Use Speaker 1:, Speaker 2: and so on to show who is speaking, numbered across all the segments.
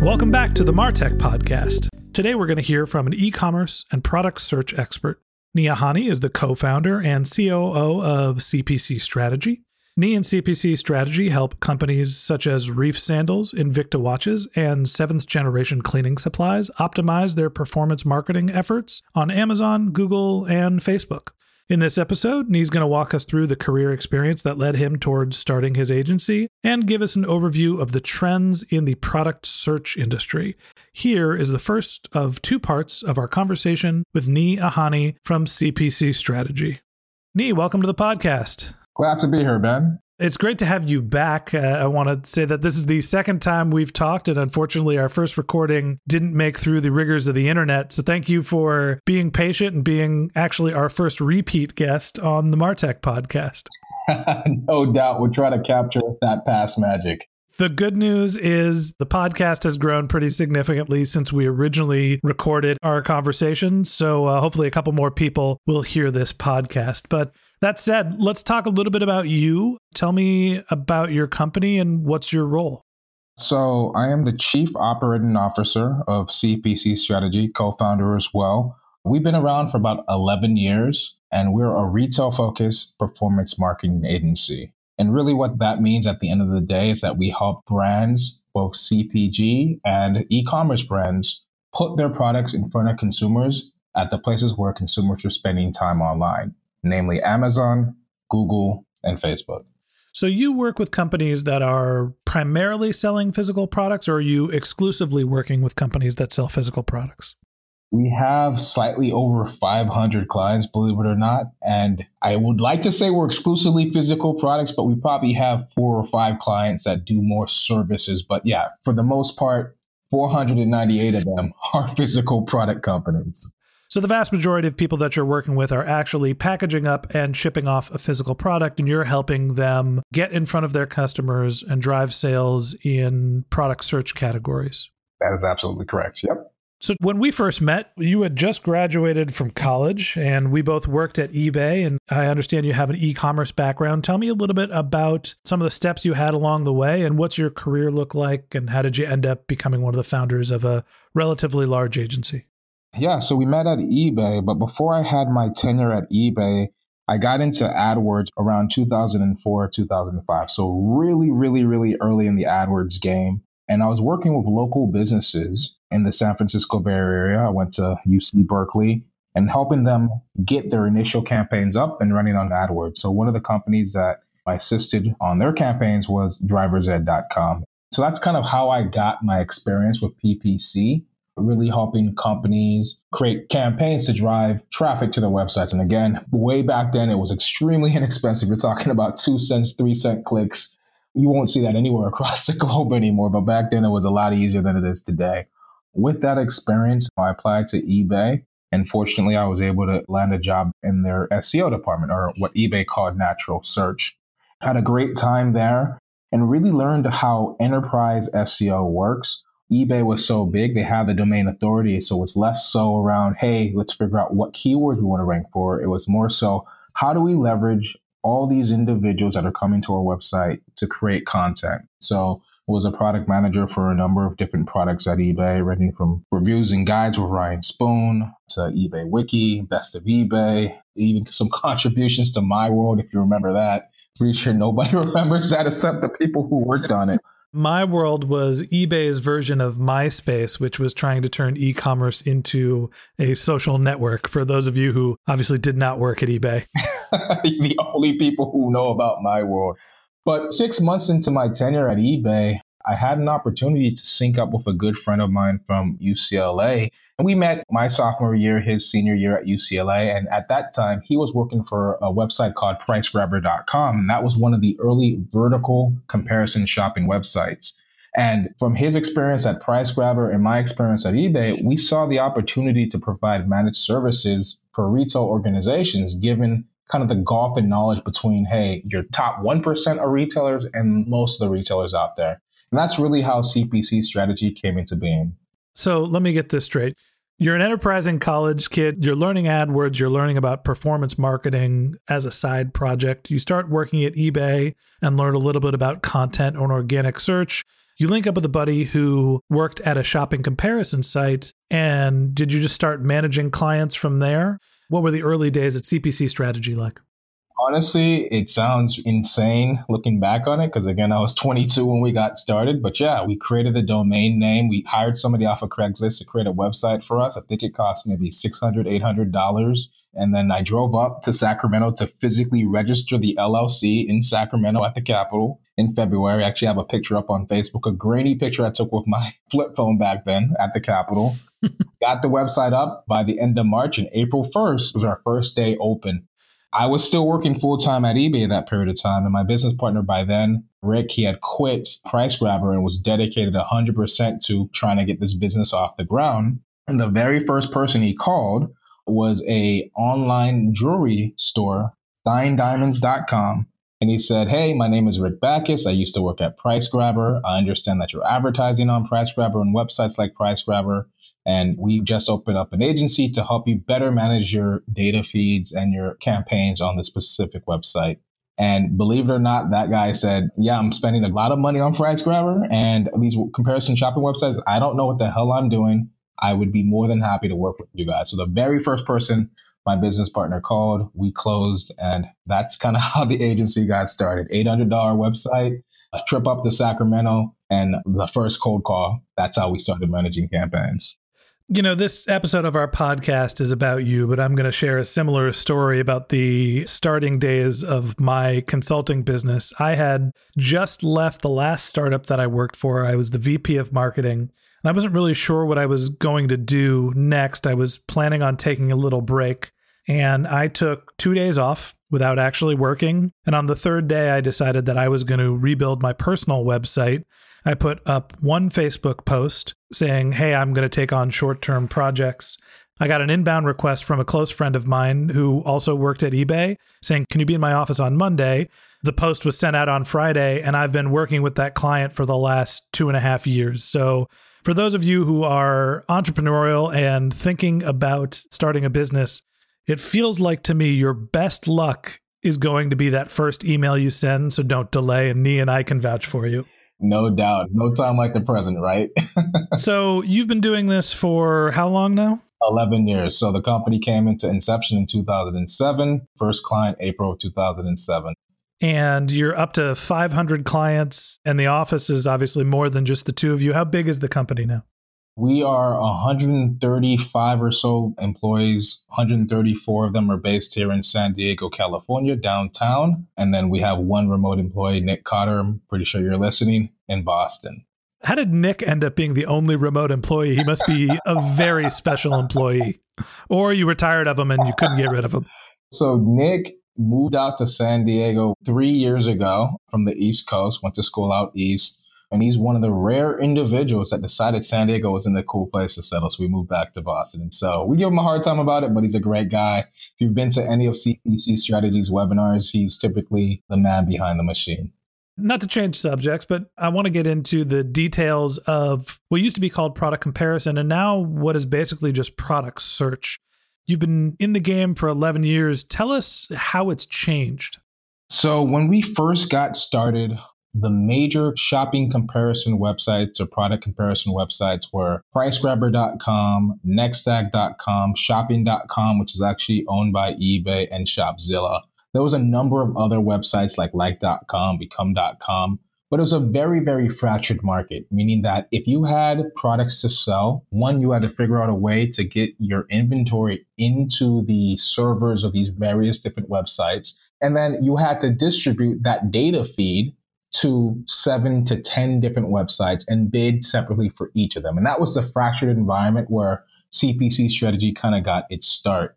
Speaker 1: Welcome back to the Martech Podcast. Today we're going to hear from an e commerce and product search expert. Nii Ahene is the co founder and COO of CPC Strategy. Nii and CPC Strategy help companies such as Reef Sandals, Invicta Watches, and seventh generation cleaning supplies optimize their performance marketing efforts on Amazon, Google, and Facebook. In this episode, Nii's going to walk us through the career experience that led him towards starting his agency and give us an overview of the trends in the product search industry. Here is the first of two parts of our conversation with Nii Ahene from CPC Strategy. Nii, welcome to the podcast.
Speaker 2: Glad to be here, Ben.
Speaker 1: It's great to have you back. Uh, I want to say that this is the second time we've talked, and unfortunately, our first recording didn't make through the rigors of the internet. So, thank you for being patient and being actually our first repeat guest on the Martech podcast.
Speaker 2: no doubt. We'll try to capture that past magic.
Speaker 1: The good news is the podcast has grown pretty significantly since we originally recorded our conversation. So, uh, hopefully, a couple more people will hear this podcast. But that said, let's talk a little bit about you. Tell me about your company and what's your role.
Speaker 2: So, I am the Chief Operating Officer of CPC Strategy, co founder as well. We've been around for about 11 years, and we're a retail focused performance marketing agency. And really, what that means at the end of the day is that we help brands, both CPG and e commerce brands, put their products in front of consumers at the places where consumers are spending time online namely Amazon, Google, and Facebook.
Speaker 1: So you work with companies that are primarily selling physical products, or are you exclusively working with companies that sell physical products?
Speaker 2: We have slightly over 500 clients, believe it or not. And I would like to say we're exclusively physical products, but we probably have four or five clients that do more services. But yeah, for the most part, 498 of them are physical product companies.
Speaker 1: So the vast majority of people that you're working with are actually packaging up and shipping off a physical product, and you're helping them get in front of their customers and drive sales in product search categories.
Speaker 2: That is absolutely correct. Yep.
Speaker 1: So when we first met, you had just graduated from college and we both worked at eBay and I understand you have an e-commerce background. Tell me a little bit about some of the steps you had along the way and what's your career look like and how did you end up becoming one of the founders of a relatively large agency?
Speaker 2: Yeah, so we met at eBay, but before I had my tenure at eBay, I got into AdWords around 2004, 2005. So really, really, really early in the AdWords game. And I was working with local businesses in the San Francisco Bay Area. I went to UC Berkeley and helping them get their initial campaigns up and running on AdWords. So one of the companies that I assisted on their campaigns was driversed.com. So that's kind of how I got my experience with PPC really helping companies create campaigns to drive traffic to their websites. And again, way back then, it was extremely inexpensive. You're talking about two cents, three cent clicks. You won't see that anywhere across the globe anymore. But back then, it was a lot easier than it is today. With that experience, I applied to eBay. And fortunately, I was able to land a job in their SEO department, or what eBay called natural search. Had a great time there and really learned how enterprise SEO works eBay was so big, they had the domain authority. So it's less so around, hey, let's figure out what keywords we want to rank for. It was more so, how do we leverage all these individuals that are coming to our website to create content? So I was a product manager for a number of different products at eBay, ranging from reviews and guides with Ryan Spoon to eBay Wiki, Best of eBay, even some contributions to My World, if you remember that. Pretty sure nobody remembers that except the people who worked on it.
Speaker 1: My World was eBay's version of MySpace, which was trying to turn e commerce into a social network for those of you who obviously did not work at eBay.
Speaker 2: the only people who know about My World. But six months into my tenure at eBay, I had an opportunity to sync up with a good friend of mine from UCLA. And we met my sophomore year, his senior year at UCLA. And at that time, he was working for a website called pricegrabber.com. And that was one of the early vertical comparison shopping websites. And from his experience at PriceGrabber and my experience at eBay, we saw the opportunity to provide managed services for retail organizations, given kind of the gulf in knowledge between, hey, your top 1% of retailers and most of the retailers out there. And that's really how CPC strategy came into being.
Speaker 1: So let me get this straight. You're an enterprising college kid. You're learning AdWords. You're learning about performance marketing as a side project. You start working at eBay and learn a little bit about content on organic search. You link up with a buddy who worked at a shopping comparison site. And did you just start managing clients from there? What were the early days at CPC strategy like?
Speaker 2: Honestly, it sounds insane looking back on it because, again, I was 22 when we got started. But yeah, we created a domain name. We hired somebody off of Craigslist to create a website for us. I think it cost maybe $600, $800. And then I drove up to Sacramento to physically register the LLC in Sacramento at the Capitol in February. I actually have a picture up on Facebook, a grainy picture I took with my flip phone back then at the Capitol. Got the website up by the end of March, and April 1st was our first day open. I was still working full time at eBay that period of time, and my business partner by then, Rick, he had quit Price Grabber and was dedicated 100% to trying to get this business off the ground. And the very first person he called was a online jewelry store, StineDiamonds.com. And he said, Hey, my name is Rick Backus. I used to work at Price Grabber. I understand that you're advertising on Price Grabber and websites like Price Grabber. And we just opened up an agency to help you better manage your data feeds and your campaigns on the specific website. And believe it or not, that guy said, Yeah, I'm spending a lot of money on Price Grabber and these comparison shopping websites. I don't know what the hell I'm doing. I would be more than happy to work with you guys. So the very first person my business partner called, we closed, and that's kind of how the agency got started. $800 website, a trip up to Sacramento, and the first cold call. That's how we started managing campaigns.
Speaker 1: You know, this episode of our podcast is about you, but I'm going to share a similar story about the starting days of my consulting business. I had just left the last startup that I worked for. I was the VP of marketing, and I wasn't really sure what I was going to do next. I was planning on taking a little break, and I took two days off without actually working. And on the third day, I decided that I was going to rebuild my personal website I put up one Facebook post saying, Hey, I'm going to take on short term projects. I got an inbound request from a close friend of mine who also worked at eBay saying, Can you be in my office on Monday? The post was sent out on Friday, and I've been working with that client for the last two and a half years. So, for those of you who are entrepreneurial and thinking about starting a business, it feels like to me your best luck is going to be that first email you send. So, don't delay, and Nii and I can vouch for you.
Speaker 2: No doubt. No time like the present, right?
Speaker 1: so you've been doing this for how long now?
Speaker 2: 11 years. So the company came into inception in 2007, first client April 2007.
Speaker 1: And you're up to 500 clients, and the office is obviously more than just the two of you. How big is the company now?
Speaker 2: We are 135 or so employees. 134 of them are based here in San Diego, California, downtown. And then we have one remote employee, Nick Cotter. I'm pretty sure you're listening in Boston.
Speaker 1: How did Nick end up being the only remote employee? He must be a very special employee. Or you were tired of him and you couldn't get rid of him.
Speaker 2: So, Nick moved out to San Diego three years ago from the East Coast, went to school out east and he's one of the rare individuals that decided San Diego was in the cool place to settle. So we moved back to Boston. And so we give him a hard time about it, but he's a great guy. If you've been to any of CPC Strategies webinars, he's typically the man behind the machine.
Speaker 1: Not to change subjects, but I want to get into the details of what used to be called product comparison and now what is basically just product search. You've been in the game for 11 years. Tell us how it's changed.
Speaker 2: So, when we first got started, the major shopping comparison websites or product comparison websites were pricegrabber.com, nextag.com, shopping.com, which is actually owned by eBay, and Shopzilla. There was a number of other websites like like.com, become.com, but it was a very, very fractured market, meaning that if you had products to sell, one, you had to figure out a way to get your inventory into the servers of these various different websites. And then you had to distribute that data feed to seven to 10 different websites and bid separately for each of them. And that was the fractured environment where CPC strategy kind of got its start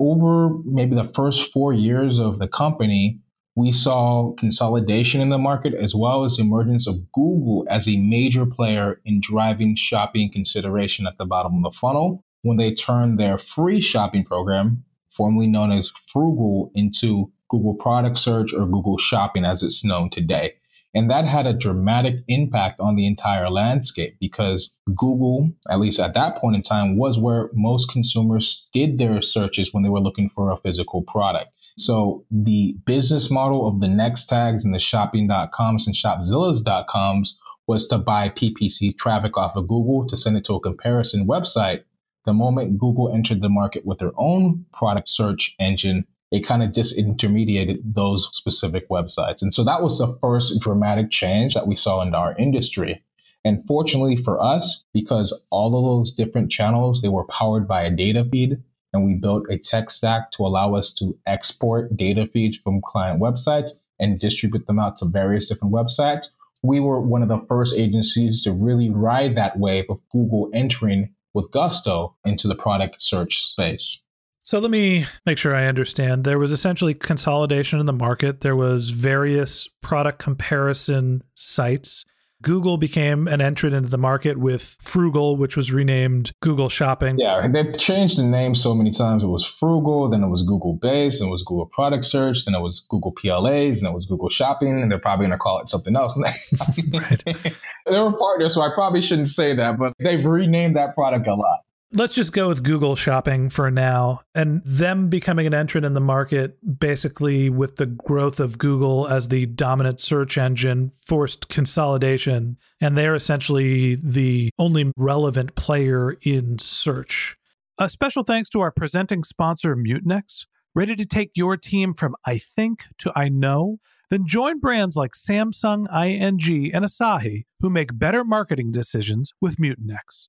Speaker 2: over maybe the first four years of the company, we saw consolidation in the market as well as the emergence of Google as a major player in driving shopping consideration at the bottom of the funnel when they turned their free shopping program, formerly known as Froogle, into Google Product Search or Google Shopping as it's known today. And that had a dramatic impact on the entire landscape because Google, at least at that point in time, was where most consumers did their searches when they were looking for a physical product. So the business model of the next tags and the shopping.coms and shopzillas.coms was to buy PPC traffic off of Google to send it to a comparison website. The moment Google entered the market with their own product search engine, it kind of disintermediated those specific websites. And so that was the first dramatic change that we saw in our industry. And fortunately for us, because all of those different channels, they were powered by a data feed, and we built a tech stack to allow us to export data feeds from client websites and distribute them out to various different websites. We were one of the first agencies to really ride that wave of Google entering with gusto into the product search space.
Speaker 1: So let me make sure I understand. There was essentially consolidation in the market. There was various product comparison sites. Google became an entrant into the market with Froogle, which was renamed Google Shopping.
Speaker 2: Yeah, they've changed the name so many times. It was Froogle, then it was Google Base, then it was Google Product Search, then it was Google PLAs, and it was Google Shopping, and they're probably going to call it something else. right. they were partners, so I probably shouldn't say that, but they've renamed that product a lot.
Speaker 1: Let's just go with Google shopping for now and them becoming an entrant in the market, basically with the growth of Google as the dominant search engine, forced consolidation. And they're essentially the only relevant player in search. A special thanks to our presenting sponsor, Mutinex, ready to take your team from I think to I know. Then join brands like Samsung, ING, and Asahi who make better marketing decisions with Mutinex.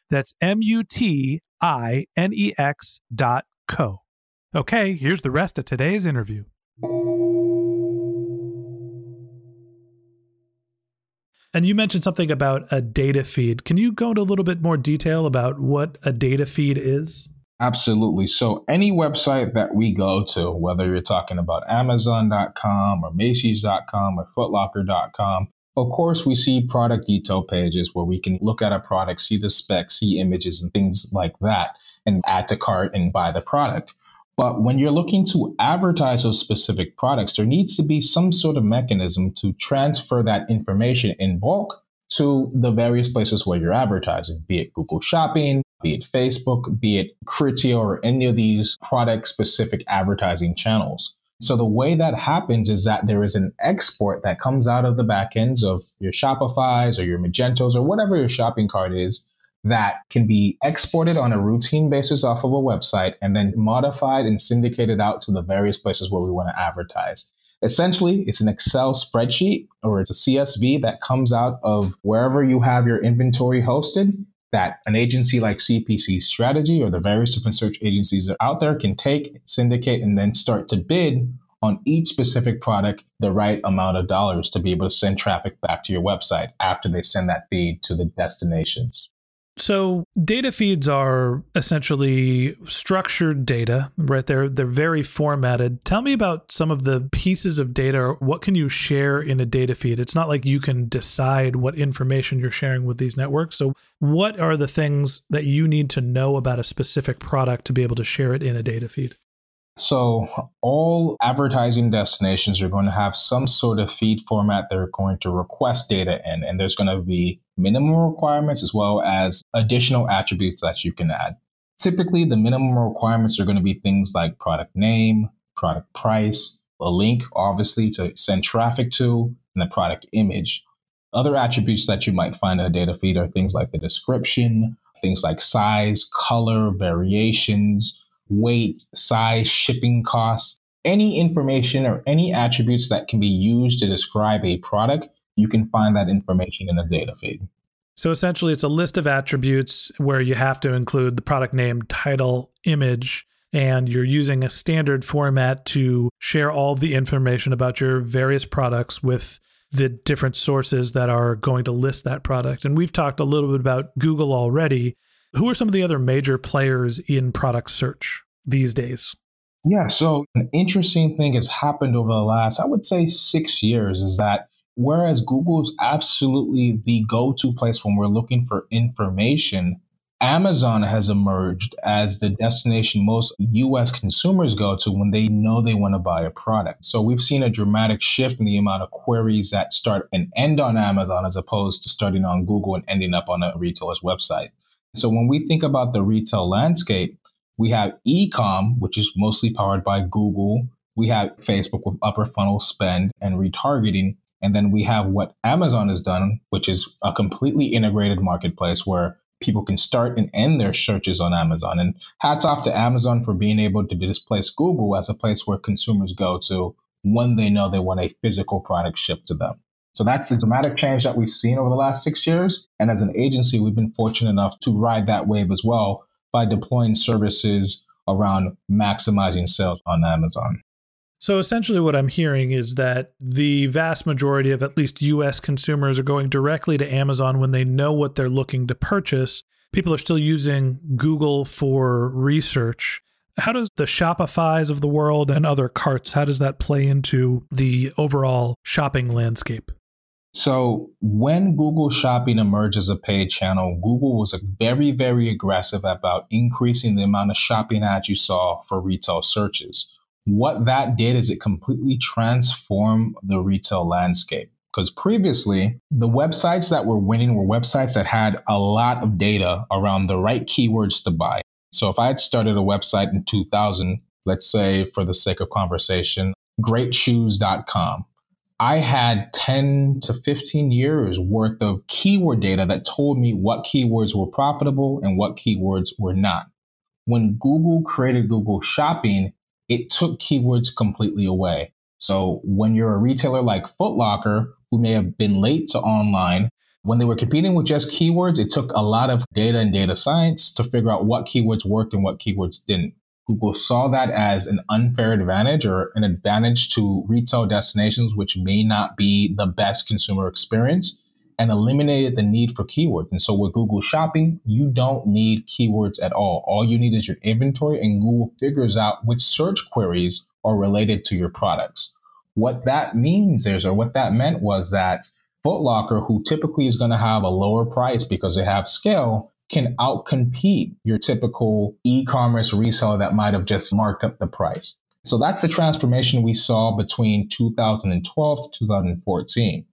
Speaker 1: That's M U T I N E X dot co. Okay, here's the rest of today's interview. And you mentioned something about a data feed. Can you go into a little bit more detail about what a data feed is?
Speaker 2: Absolutely. So, any website that we go to, whether you're talking about Amazon.com or Macy's.com or Footlocker.com, Of course, we see product detail pages where we can look at a product, see the specs, see images and things like that, and add to cart and buy the product. But when you're looking to advertise those specific products, there needs to be some sort of mechanism to transfer that information in bulk to the various places where you're advertising, be it Google Shopping, be it Facebook, be it Criteo, or any of these product specific advertising channels. So the way that happens is that there is an export that comes out of the backends of your Shopify's or your Magentos or whatever your shopping cart is that can be exported on a routine basis off of a website and then modified and syndicated out to the various places where we want to advertise. Essentially, it's an Excel spreadsheet or it's a CSV that comes out of wherever you have your inventory hosted that an agency like CPC Strategy or the various different search agencies that are out there can take, syndicate, and then start to bid on each specific product the right amount of dollars to be able to send traffic back to your website after they send that feed to the destinations.
Speaker 1: So data feeds are essentially structured data, right? They're they're very formatted. Tell me about some of the pieces of data. What can you share in a data feed? It's not like you can decide what information you're sharing with these networks. So what are the things that you need to know about a specific product to be able to share it in a data feed?
Speaker 2: So, all advertising destinations are going to have some sort of feed format they're going to request data in, and there's going to be minimum requirements as well as additional attributes that you can add. Typically, the minimum requirements are going to be things like product name, product price, a link, obviously, to send traffic to, and the product image. Other attributes that you might find in a data feed are things like the description, things like size, color, variations, weight, size, shipping costs, any information or any attributes that can be used to describe a product, you can find that information in a data feed.
Speaker 1: So essentially, it's a list of attributes where you have to include the product name, title, image, and you're using a standard format to share all the information about your various products with the different sources that are going to list that product. And we've talked a little bit about Google already. Who are some of the other major players in product search these days?
Speaker 2: Yeah, so an interesting thing has happened over the last, I would say, six years is that whereas Google is absolutely the go to place when we're looking for information, Amazon has emerged as the destination most US consumers go to when they know they want to buy a product. So we've seen a dramatic shift in the amount of queries that start and end on Amazon as opposed to starting on Google and ending up on a retailer's website. So when we think about the retail landscape, we have ecom, which is mostly powered by Google. We have Facebook with upper funnel spend and retargeting. And then we have what Amazon has done, which is a completely integrated marketplace where people can start and end their searches on Amazon. And hats off to Amazon for being able to displace Google as a place where consumers go to when they know they want a physical product shipped to them. So that's the dramatic change that we've seen over the last six years. And as an agency, we've been fortunate enough to ride that wave as well by deploying services around maximizing sales on Amazon.
Speaker 1: So essentially, what I'm hearing is that the vast majority of at least US consumers are going directly to Amazon when they know what they're looking to purchase. People are still using Google for research. How does the Shopify's of the world and other carts, how does that play into the overall shopping landscape?
Speaker 2: So when Google Shopping emerged as a paid channel, Google was very, very aggressive about increasing the amount of shopping ads you saw for retail searches what that did is it completely transformed the retail landscape. Because previously, the websites that were winning were websites that had a lot of data around the right keywords to buy. So if I had started a website in 2000, let's say for the sake of conversation, greatshoes.com, I had 10 to 15 years worth of keyword data that told me what keywords were profitable and what keywords were not. When Google created Google Shopping, it took keywords completely away. So when you're a retailer like Footlocker, who may have been late to online, when they were competing with just keywords, it took a lot of data and data science to figure out what keywords worked and what keywords didn't. Google saw that as an unfair advantage or an advantage to retail destinations, which may not be the best consumer experience and eliminated the need for keywords. And so with Google Shopping, you don't need keywords at all. All you need is your inventory, and Google figures out which search queries are related to your products. What that means is, or what that meant was that Footlocker, who typically is going to have a lower price because they have scale, can outcompete your typical e-commerce reseller that might have just marked up the price. So that's the transformation we saw between 2012 to 2014.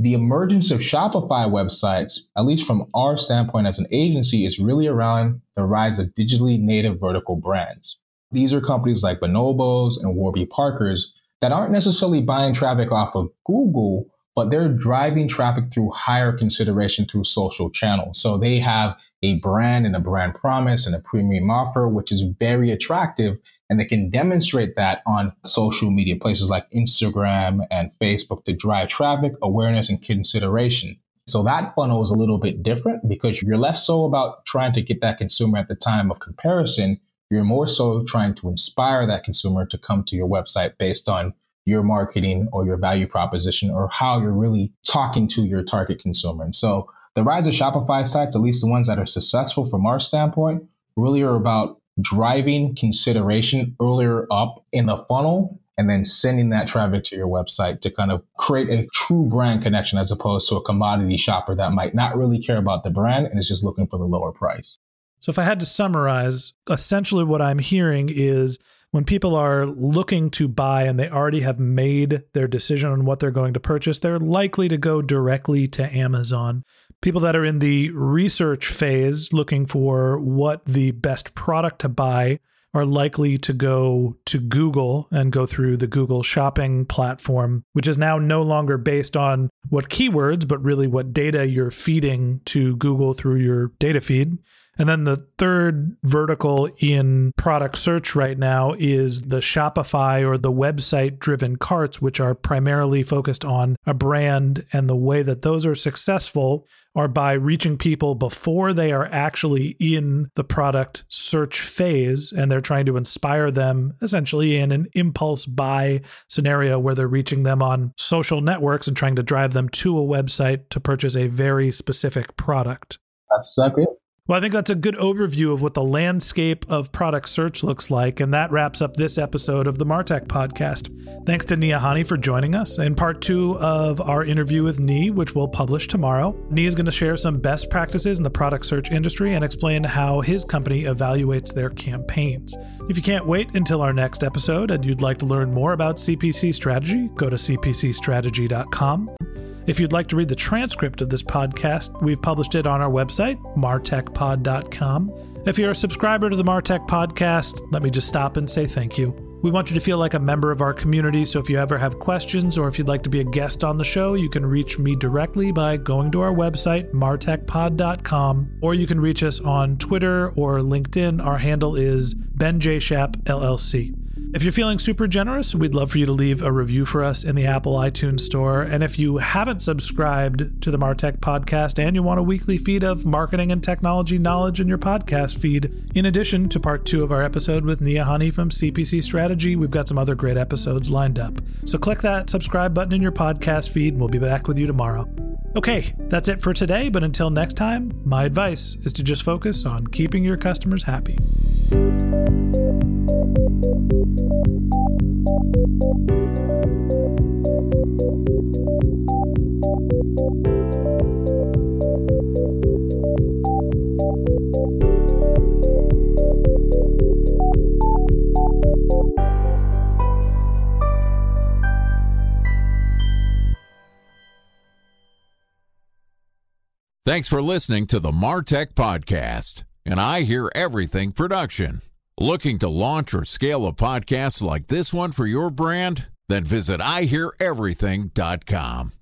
Speaker 2: The emergence of Shopify websites, at least from our standpoint as an agency, is really around the rise of digitally native vertical brands. These are companies like Bonobos and Warby Parkers that aren't necessarily buying traffic off of Google, but they're driving traffic through higher consideration through social channels. So they have a brand and a brand promise and a premium offer, which is very attractive. And they can demonstrate that on social media places like Instagram and Facebook to drive traffic, awareness, and consideration. So that funnel is a little bit different because you're less so about trying to get that consumer at the time of comparison. You're more so trying to inspire that consumer to come to your website based on your marketing or your value proposition or how you're really talking to your target consumer. And so the rise of Shopify sites, at least the ones that are successful from our standpoint, really are about driving consideration earlier up in the funnel and then sending that traffic to your website to kind of create a true brand connection as opposed to a commodity shopper that might not really care about the brand and is just looking for the lower price.
Speaker 1: So, if I had to summarize, essentially what I'm hearing is when people are looking to buy and they already have made their decision on what they're going to purchase, they're likely to go directly to Amazon. People that are in the research phase looking for what the best product to buy are likely to go to Google and go through the Google shopping platform, which is now no longer based on what keywords, but really what data you're feeding to Google through your data feed. And then the third vertical in product search right now is the Shopify or the website driven carts, which are primarily focused on a brand. And the way that those are successful are by reaching people before they are actually in the product search phase. And they're trying to inspire them essentially in an impulse buy scenario where they're reaching them on social networks and trying to drive them to a website to purchase a very specific product.
Speaker 2: That's exactly it.
Speaker 1: Well, I think that's a good overview of what the landscape of product search looks like. And that wraps up this episode of the Martech podcast. Thanks to Nii Ahene for joining us. In part two of our interview with Nii, which we'll publish tomorrow, Nii is going to share some best practices in the product search industry and explain how his company evaluates their campaigns. If you can't wait until our next episode and you'd like to learn more about CPC strategy, go to cpcstrategy.com. If you'd like to read the transcript of this podcast, we've published it on our website, martechpod.com. If you're a subscriber to the Martech podcast, let me just stop and say thank you. We want you to feel like a member of our community, so if you ever have questions or if you'd like to be a guest on the show, you can reach me directly by going to our website, martechpod.com, or you can reach us on Twitter or LinkedIn. Our handle is Ben J. LLC. If you're feeling super generous, we'd love for you to leave a review for us in the Apple iTunes Store. And if you haven't subscribed to the Martech podcast and you want a weekly feed of marketing and technology knowledge in your podcast feed, in addition to part two of our episode with Nii Ahene from CPC Strategy, we've got some other great episodes lined up. So click that subscribe button in your podcast feed, and we'll be back with you tomorrow. Okay, that's it for today, but until next time, my advice is to just focus on keeping your customers happy.
Speaker 3: Thanks for listening to the Martech Podcast, and I Hear Everything production. Looking to launch or scale a podcast like this one for your brand? Then visit iheareverything.com.